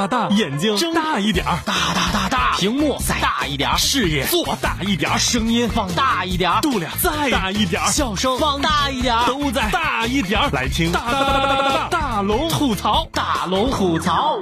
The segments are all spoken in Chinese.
大大，眼睛睁大一点儿，大大大大，屏幕再大一点儿，视野。做大一点儿，声音。放大。一点儿，度量。再大一点儿，笑声。放大。一点儿，都在。大一点儿。来听。大大大大大。大龙。吐槽，大龙。吐槽。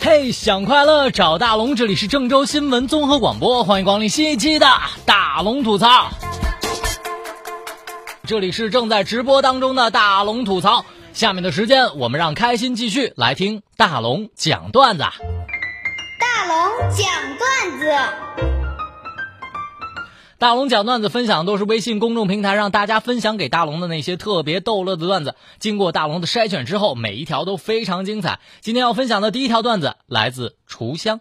嘿，想快乐找大龙，这里是郑州新闻综合广播，欢迎光临新一期的大龙吐槽。这里是正在直播当中的大龙吐槽，下面的时间我们让开心继续来听大龙讲段子。大龙讲段子。大龙讲段子分享都是微信公众平台让大家分享给大龙的那些特别逗乐的段子，经过大龙的筛选之后，每一条都非常精彩。今天要分享的第一条段子来自厨香。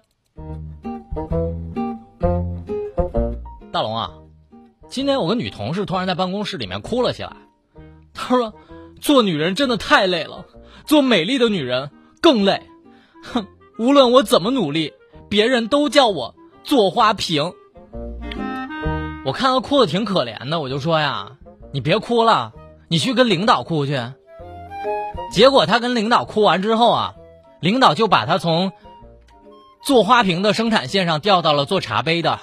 大龙啊，今天有个女同事突然在办公室里面哭了起来，她说：“做女人真的太累了，做美丽的女人更累。哼，无论我怎么努力，别人都叫我做花瓶。”我看她哭的挺可怜的，我就说呀，你别哭了，你去跟领导哭去。结果她跟领导哭完之后啊，领导就把她从做花瓶的生产线上调到了做茶杯的。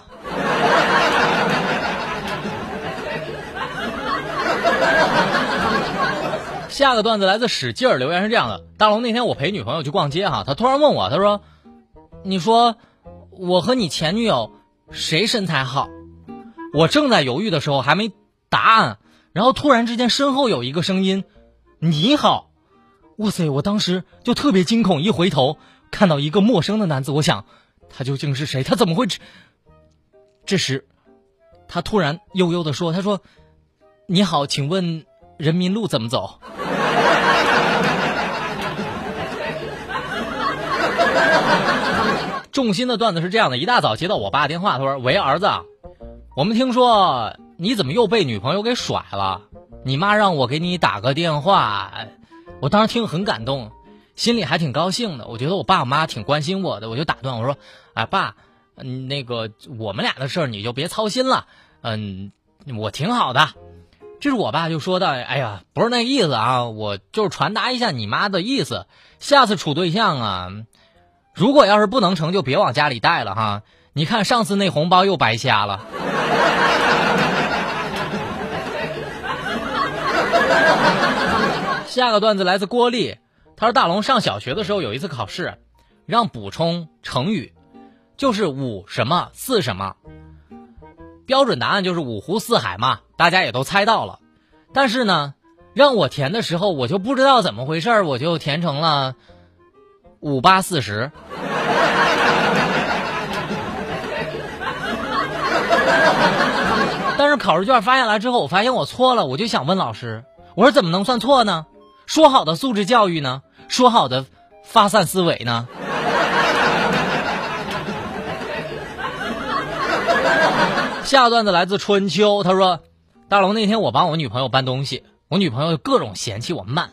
下个段子来自使劲儿，留言是这样的：大龙那天我陪女朋友去逛街哈，他突然问我，他说：“你说我和你前女友谁身材好？”我正在犹豫的时候，还没答案，然后突然之间身后有一个声音：“你好！”哇塞！我当时就特别惊恐，一回头看到一个陌生的男子，我想他究竟是谁？他怎么会？这时，他突然悠悠的说：“他说，你好，请问人民路怎么走？”重心的段子是这样的：一大早接到我爸电话，他说：“喂，儿子。”我们听说你怎么又被女朋友给甩了？你妈让我给你打个电话，我当时听很感动，心里还挺高兴的。我觉得我爸我妈挺关心我的，我就打断我说：“哎，爸，那个我们俩的事儿你就别操心了，嗯，我挺好的。”这是我爸就说的：“哎呀，不是那意思啊，我就是传达一下你妈的意思。下次处对象啊，如果要是不能成就，别往家里带了哈。你看上次那红包又白瞎了。”下个段子来自郭丽，他说：“大龙上小学的时候有一次考试，让补充成语，就是五什么四什么，标准答案就是五湖四海嘛，大家也都猜到了。但是呢，让我填的时候，我就不知道怎么回事我就填成了五八四十。”但是考试卷发下来之后，我发现我错了，我就想问老师，我说怎么能算错呢？说好的素质教育呢？说好的发散思维呢？下段子来自春秋，他说：“大龙那天我帮我女朋友搬东西，我女朋友各种嫌弃我慢，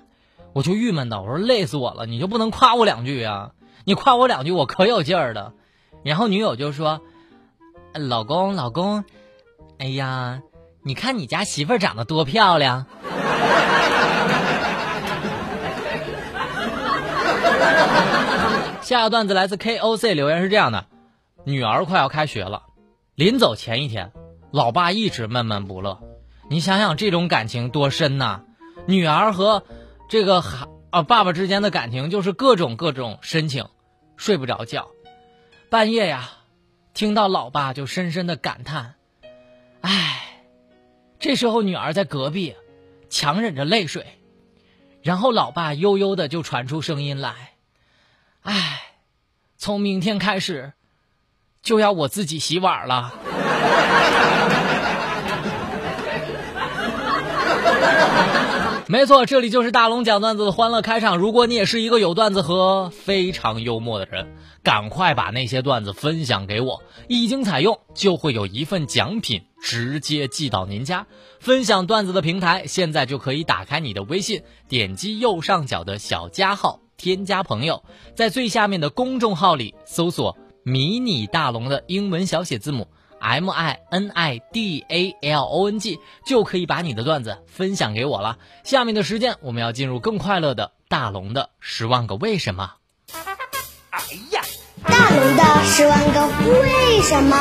我就郁闷的，我说累死我了，你就不能夸我两句啊？你夸我两句，我可有劲儿的。”然后女友就说：“老公，老公。”哎呀，你看你家媳妇儿长得多漂亮！下个段子来自 KOC 留言是这样的：女儿快要开学了，临走前一天，老爸一直闷闷不乐。你想想这种感情多深呐！女儿和这个孩啊爸爸之间的感情就是各种各种深情，睡不着觉。半夜呀，听到老爸就深深的感叹。唉，这时候女儿在隔壁，强忍着泪水，然后老爸悠悠的就传出声音来：“唉，从明天开始，就要我自己洗碗了。” 没错，这里就是大龙讲段子的欢乐开场。如果你也是一个有段子和非常幽默的人，赶快把那些段子分享给我，一经采用就会有一份奖品直接寄到您家。分享段子的平台现在就可以打开你的微信，点击右上角的小加号，添加朋友，在最下面的公众号里搜索“迷你大龙”的英文小写字母 M I N I D A L O N G，就可以把你的段子分享给我了。下面的时间，我们要进入更快乐的大龙的十万个为什么。大龙的十万个为什么？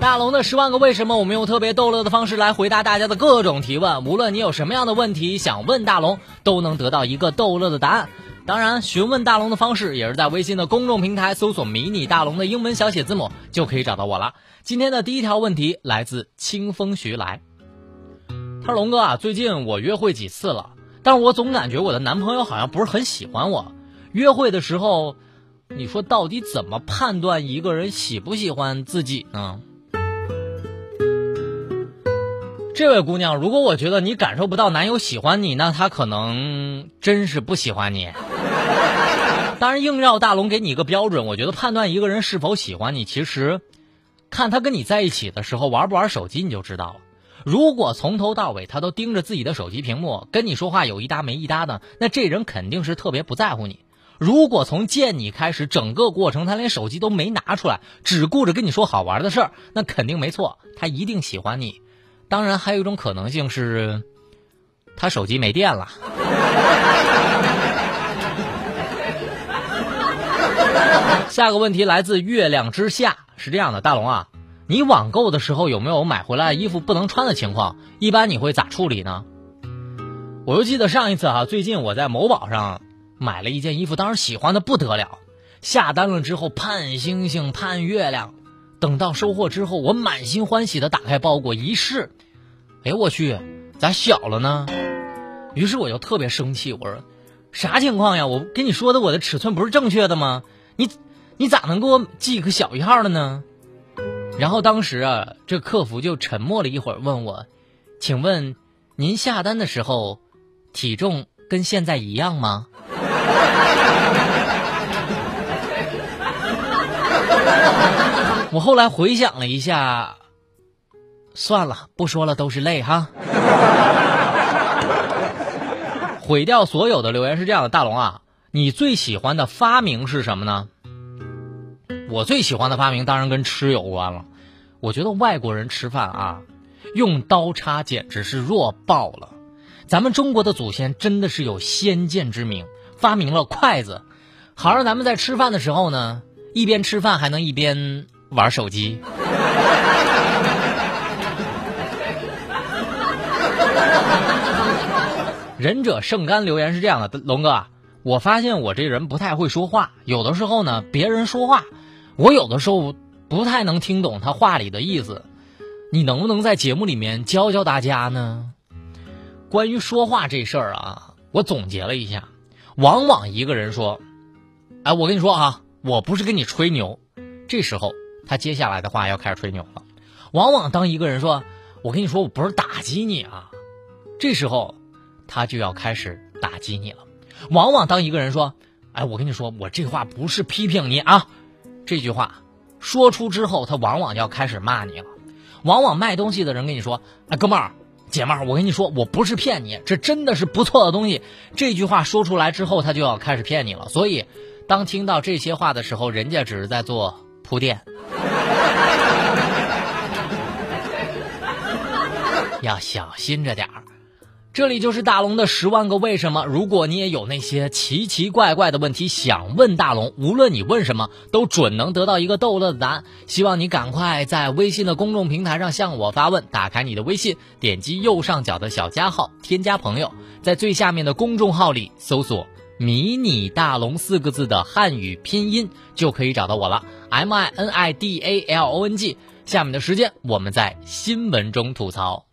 大龙的十万个为什么，我们用特别逗乐的方式来回答大家的各种提问。无论你有什么样的问题想问大龙，都能得到一个逗乐的答案。当然，询问大龙的方式也是在微信的公众平台搜索“迷你大龙”的英文小写字母，就可以找到我了。今天的第一条问题来自清风徐来，他说：“龙哥啊，最近我约会几次了，但是我总感觉我的男朋友好像不是很喜欢我。约会的时候，你说到底怎么判断一个人喜不喜欢自己呢？”这位姑娘，如果我觉得你感受不到男友喜欢你，那他可能真是不喜欢你。当然，硬绕大龙给你一个标准，我觉得判断一个人是否喜欢你，其实看他跟你在一起的时候玩不玩手机你就知道了。如果从头到尾他都盯着自己的手机屏幕，跟你说话有一搭没一搭的，那这人肯定是特别不在乎你。如果从见你开始，整个过程他连手机都没拿出来，只顾着跟你说好玩的事儿，那肯定没错，他一定喜欢你。当然，还有一种可能性是，他手机没电了。下个问题来自月亮之下，是这样的，大龙啊，你网购的时候有没有买回来衣服不能穿的情况？一般你会咋处理呢？我就记得上一次啊，最近我在某宝上买了一件衣服，当时喜欢的不得了，下单了之后盼星星盼月亮。等到收货之后，我满心欢喜的打开包裹一试，哎我去，咋小了呢？于是我就特别生气，我说啥情况呀？我跟你说的我的尺寸不是正确的吗？你你咋能给我寄个小一号的呢？然后当时啊，这客服就沉默了一会儿，问我，请问您下单的时候体重跟现在一样吗？我后来回想了一下，算了，不说了，都是泪哈。毁掉所有的留言是这样的，大龙啊，你最喜欢的发明是什么呢？我最喜欢的发明当然跟吃有关了。我觉得外国人吃饭啊，用刀叉简直是弱爆了。咱们中国的祖先真的是有先见之明，发明了筷子，好让咱们在吃饭的时候呢，一边吃饭还能一边。玩手机。忍者圣干留言是这样的，龙哥，我发现我这人不太会说话，有的时候呢，别人说话，我有的时候不太能听懂他话里的意思，你能不能在节目里面教教大家呢？关于说话这事儿啊，我总结了一下，往往一个人说，哎，我跟你说啊，我不是跟你吹牛，这时候。他接下来的话要开始吹牛了，往往当一个人说“我跟你说我不是打击你啊”，这时候他就要开始打击你了。往往当一个人说“哎，我跟你说我这话不是批评你啊”，这句话说出之后，他往往要开始骂你了。往往卖东西的人跟你说“哎，哥们儿、姐们儿，我跟你说我不是骗你，这真的是不错的东西”，这句话说出来之后，他就要开始骗你了。所以，当听到这些话的时候，人家只是在做铺垫。要小心着点儿。这里就是大龙的十万个为什么。如果你也有那些奇奇怪怪的问题想问大龙，无论你问什么，都准能得到一个逗乐的答案。希望你赶快在微信的公众平台上向我发问。打开你的微信，点击右上角的小加号，添加朋友，在最下面的公众号里搜索。迷你大龙四个字的汉语拼音就可以找到我了，M I N I D A L O N G。下面的时间，我们在新闻中吐槽，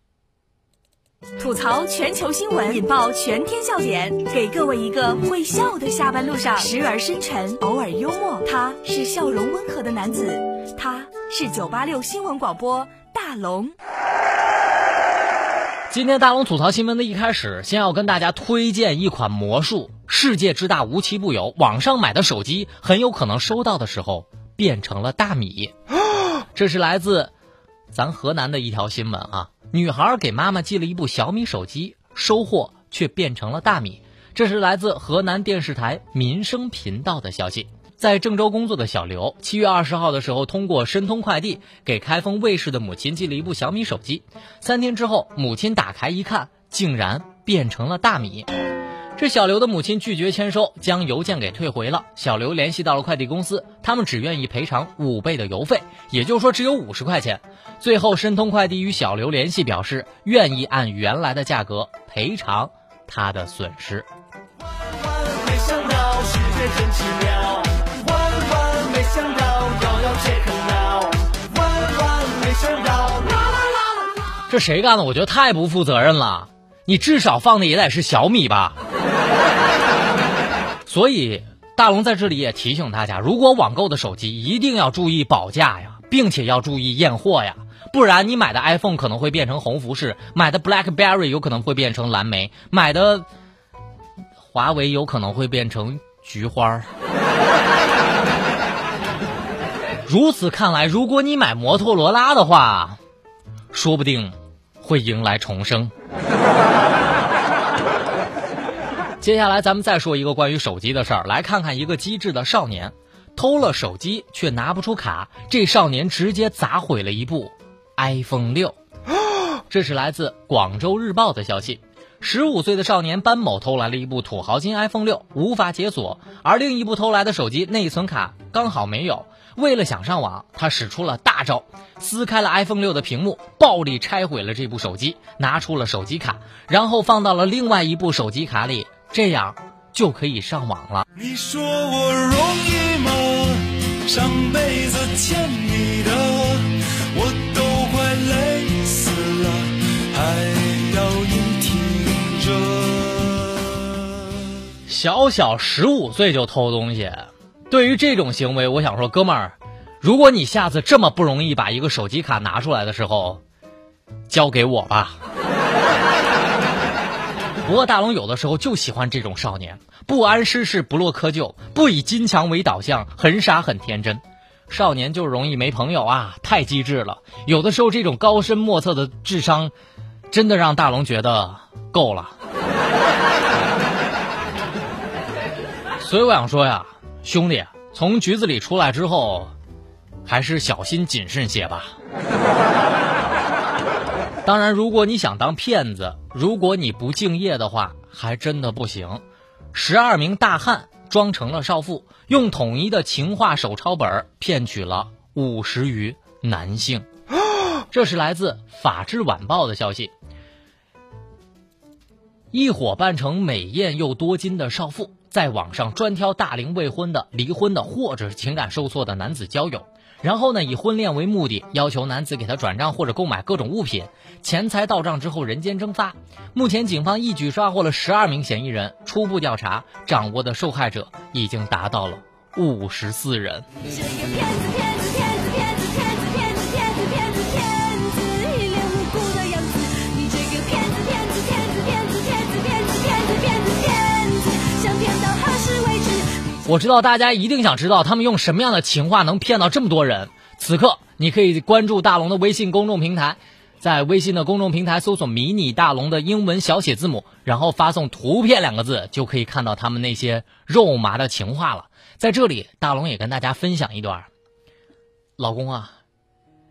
吐槽全球新闻，引爆全天笑点，给各位一个会笑的下班路上，时而深沉，偶尔幽默。他是笑容温和的男子，他是九八六新闻广播大龙。今天大龙吐槽新闻的一开始，先要跟大家推荐一款魔术。世界之大无奇不有，网上买的手机很有可能收到的时候变成了大米。这是来自咱河南的一条新闻啊，女孩给妈妈寄了一部小米手机，收货却变成了大米。这是来自河南电视台民生频道的消息。在郑州工作的小刘，七月二十号的时候，通过申通快递给开封卫视的母亲寄了一部小米手机。三天之后，母亲打开一看，竟然变成了大米。这小刘的母亲拒绝签收，将邮件给退回了。小刘联系到了快递公司，他们只愿意赔偿五倍的邮费，也就是说只有五十块钱。最后，申通快递与小刘联系，表示愿意按原来的价格赔偿他的损失。这谁干的？我觉得太不负责任了。你至少放的也得是小米吧。所以大龙在这里也提醒大家，如果网购的手机一定要注意保价呀，并且要注意验货呀，不然你买的 iPhone 可能会变成红富士，买的 BlackBerry 有可能会变成蓝莓，买的华为有可能会变成菊花。如此看来，如果你买摩托罗拉的话，说不定会迎来重生。接下来咱们再说一个关于手机的事儿，来看看一个机智的少年偷了手机却拿不出卡，这少年直接砸毁了一部 iPhone 六。这是来自广州日报的消息。十五岁的少年班某偷来了一部土豪金 iPhone 六，无法解锁，而另一部偷来的手机内存卡刚好没有。为了想上网，他使出了大招，撕开了 iPhone 六的屏幕，暴力拆毁了这部手机，拿出了手机卡，然后放到了另外一部手机卡里，这样就可以上网了。你说我容易吗？上辈子欠你的，我都快累死了，还要硬挺着。小小十五岁就偷东西，对于这种行为，我想说，哥们儿，如果你下次这么不容易把一个手机卡拿出来的时候，交给我吧。不过大龙有的时候就喜欢这种少年，不谙世事，不落窠臼，不以金强为导向，很傻很天真。少年就容易没朋友啊，太机智了。有的时候这种高深莫测的智商，真的让大龙觉得够了。所以我想说呀，兄弟，从局子里出来之后，还是小心谨慎些吧。当然，如果你想当骗子，如果你不敬业的话，还真的不行。十二名大汉装成了少妇，用统一的情话手抄本骗取了五十余男性。这是来自《法制晚报》的消息。一伙扮成美艳又多金的少妇，在网上专挑大龄未婚的、离婚的或者是情感受挫的男子交友，然后呢以婚恋为目的，要求男子给他转账或者购买各种物品，钱财到账之后人间蒸发。目前警方一举抓获了十二名嫌疑人，初步调查掌握的受害者已经达到了五十四人。我知道大家一定想知道他们用什么样的情话能骗到这么多人。此刻，你可以关注大龙的微信公众平台，在微信的公众平台搜索“迷你大龙”的英文小写字母，然后发送“图片”两个字，就可以看到他们那些肉麻的情话了。在这里，大龙也跟大家分享一段：老公啊，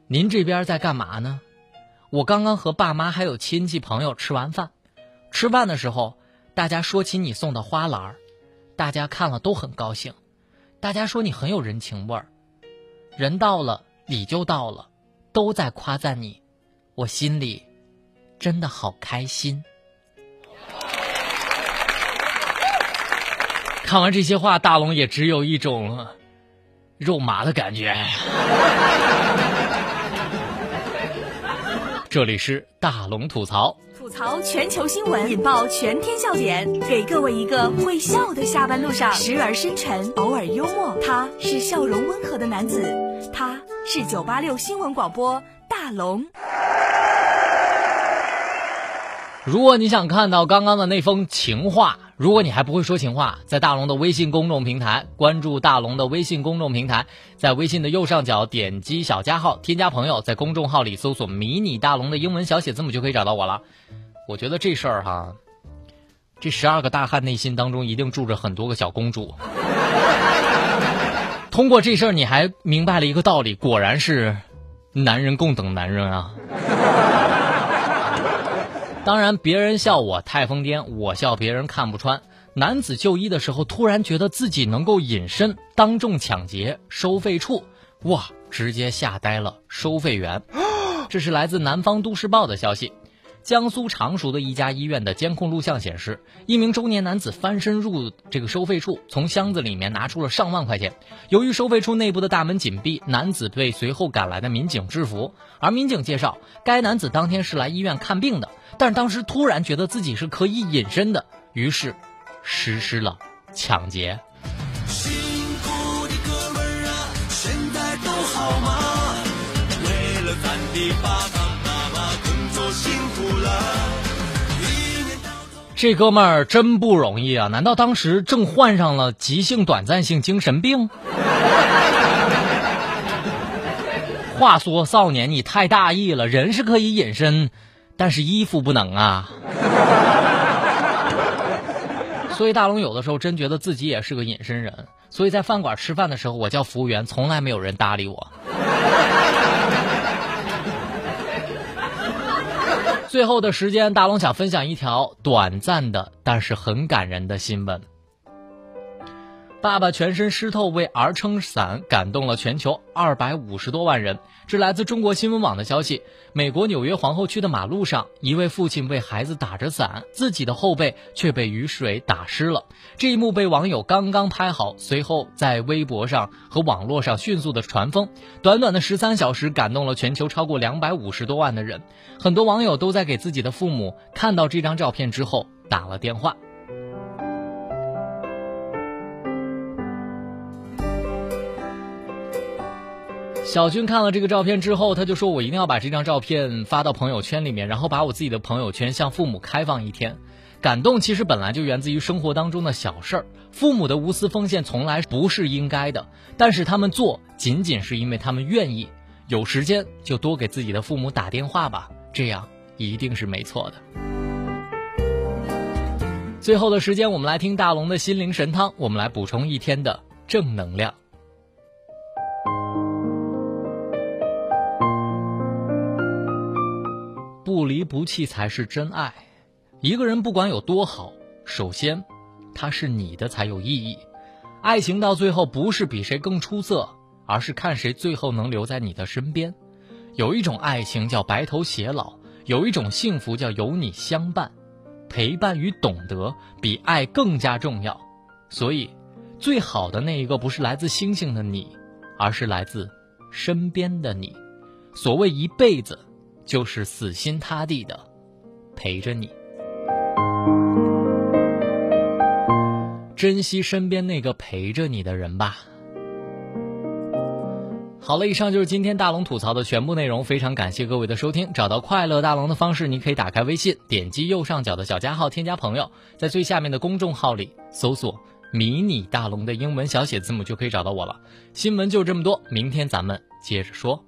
您这边在干嘛呢？我刚刚和爸妈还有亲戚朋友吃完饭，吃饭的时候，大家说起你送的花篮儿。大家看了都很高兴，大家说你很有人情味儿，人到了礼就到了，都在夸赞你，我心里真的好开心。看完这些话，大龙也只有一种肉麻的感觉。这里是大龙吐槽。吐槽全球新闻，引爆全天笑点，给各位一个会笑的下班路上，时而深沉，偶尔幽默。他是笑容温和的男子，他是九八六新闻广播大龙。如果你想看到刚刚的那封情话，如果你还不会说情话，在大龙的微信公众平台关注大龙的微信公众平台，在微信的右上角点击小加号，添加朋友，在公众号里搜索“迷你大龙”的英文小写字母就可以找到我了。我觉得这事儿哈，这十二个大汉内心当中一定住着很多个小公主。通过这事儿，你还明白了一个道理，果然是男人共等男人啊。当然，别人笑我太疯癫，我笑别人看不穿。男子就医的时候，突然觉得自己能够隐身，当众抢劫收费处，哇，直接吓呆了收费员。这是来自南方都市报的消息。江苏常熟的一家医院的监控录像显示，一名中年男子翻身入这个收费处，从箱子里面拿出了上万块钱。由于收费处内部的大门紧闭，男子被随后赶来的民警制服。而民警介绍，该男子当天是来医院看病的，但当时突然觉得自己是可以隐身的，于是实施了抢劫。辛苦的哥们儿啊，现在都好吗？为了咱的爸爸辛苦了，这哥们儿真不容易啊！难道当时正患上了急性短暂性精神病？话说少年，你太大意了，人是可以隐身，但是衣服不能啊。所以大龙有的时候真觉得自己也是个隐身人，所以在饭馆吃饭的时候，我叫服务员，从来没有人搭理我。最后的时间，大龙想分享一条短暂的但是很感人的新闻。爸爸全身湿透为儿撑伞，感动了全球二百五十多万人。这来自中国新闻网的消息：美国纽约皇后区的马路上，一位父亲为孩子打着伞，自己的后背却被雨水打湿了。这一幕被网友刚刚拍好，随后在微博上和网络上迅速的传疯。短短的十三小时，感动了全球超过两百五十多万的人。很多网友都在给自己的父母看到这张照片之后打了电话。小军看了这个照片之后，他就说：“我一定要把这张照片发到朋友圈里面，然后把我自己的朋友圈向父母开放一天。”感动其实本来就源自于生活当中的小事儿，父母的无私奉献从来不是应该的，但是他们做仅仅是因为他们愿意。有时间就多给自己的父母打电话吧，这样一定是没错的。最后的时间，我们来听大龙的心灵神汤，我们来补充一天的正能量。不离不弃才是真爱。一个人不管有多好，首先，他是你的才有意义。爱情到最后不是比谁更出色，而是看谁最后能留在你的身边。有一种爱情叫白头偕老，有一种幸福叫有你相伴。陪伴与懂得比爱更加重要。所以，最好的那一个不是来自星星的你，而是来自身边的你。所谓一辈子。就是死心塌地的陪着你，珍惜身边那个陪着你的人吧。好了，以上就是今天大龙吐槽的全部内容，非常感谢各位的收听。找到快乐大龙的方式，你可以打开微信，点击右上角的小加号，添加朋友，在最下面的公众号里搜索“迷你大龙”的英文小写字母，就可以找到我了。新闻就这么多，明天咱们接着说。